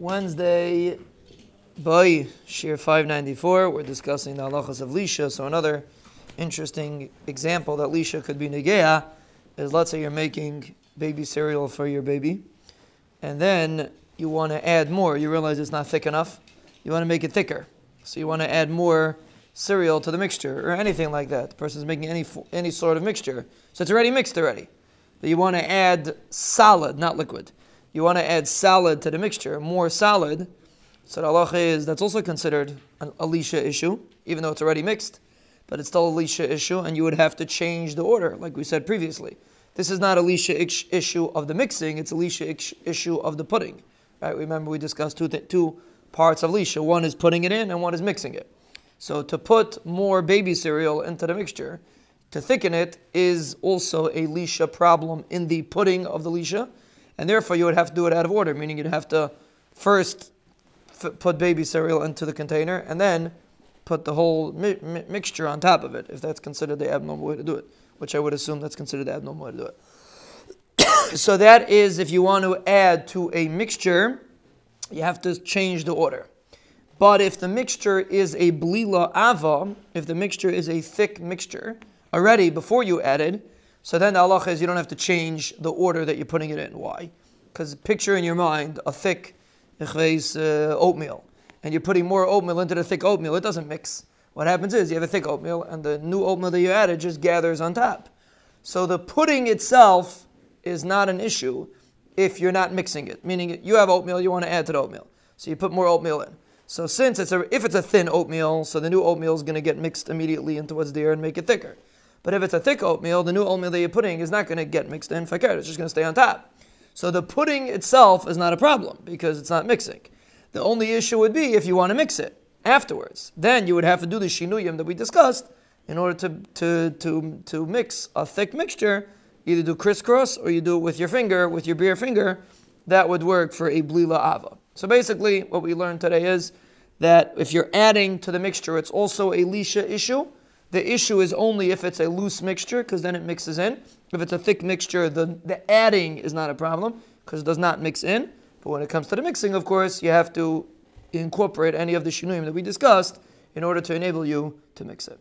Wednesday, by Shiur 594, we're discussing the halachas of Lisha. So, another interesting example that Lisha could be Negea is let's say you're making baby cereal for your baby, and then you want to add more. You realize it's not thick enough. You want to make it thicker. So, you want to add more cereal to the mixture or anything like that. The person's making any, any sort of mixture. So, it's already mixed already. But you want to add solid, not liquid you want to add salad to the mixture, more salad, so the halacha is that's also considered an alisha issue, even though it's already mixed, but it's still a alisha issue, and you would have to change the order, like we said previously. This is not a issue of the mixing; it's a issue of the pudding. Right? Remember, we discussed two th- two parts of lisha. One is putting it in, and one is mixing it. So to put more baby cereal into the mixture, to thicken it, is also a lisha problem in the pudding of the lisha and therefore you would have to do it out of order, meaning you'd have to first f- put baby cereal into the container and then put the whole mi- mi- mixture on top of it, if that's considered the abnormal way to do it, which I would assume that's considered the abnormal way to do it. so that is if you want to add to a mixture, you have to change the order. But if the mixture is a blila ava, if the mixture is a thick mixture already before you added, so then the halacha is you don't have to change the order that you're putting it in. Why? Because picture in your mind a thick uh, oatmeal, and you're putting more oatmeal into the thick oatmeal. It doesn't mix. What happens is you have a thick oatmeal, and the new oatmeal that you added just gathers on top. So the pudding itself is not an issue if you're not mixing it. Meaning you have oatmeal, you want to add to the oatmeal, so you put more oatmeal in. So since it's a, if it's a thin oatmeal, so the new oatmeal is going to get mixed immediately into what's there and make it thicker. But if it's a thick oatmeal, the new oatmeal that you're putting is not going to get mixed in fakir. It's just going to stay on top. So the pudding itself is not a problem because it's not mixing. The only issue would be if you want to mix it afterwards. Then you would have to do the shinuyim that we discussed in order to, to, to, to mix a thick mixture. Either do crisscross or you do it with your finger, with your bare finger. That would work for a blila ava. So basically, what we learned today is that if you're adding to the mixture, it's also a lisha issue. The issue is only if it's a loose mixture, because then it mixes in. If it's a thick mixture, the, the adding is not a problem, because it does not mix in. But when it comes to the mixing, of course, you have to incorporate any of the shinuim that we discussed in order to enable you to mix it.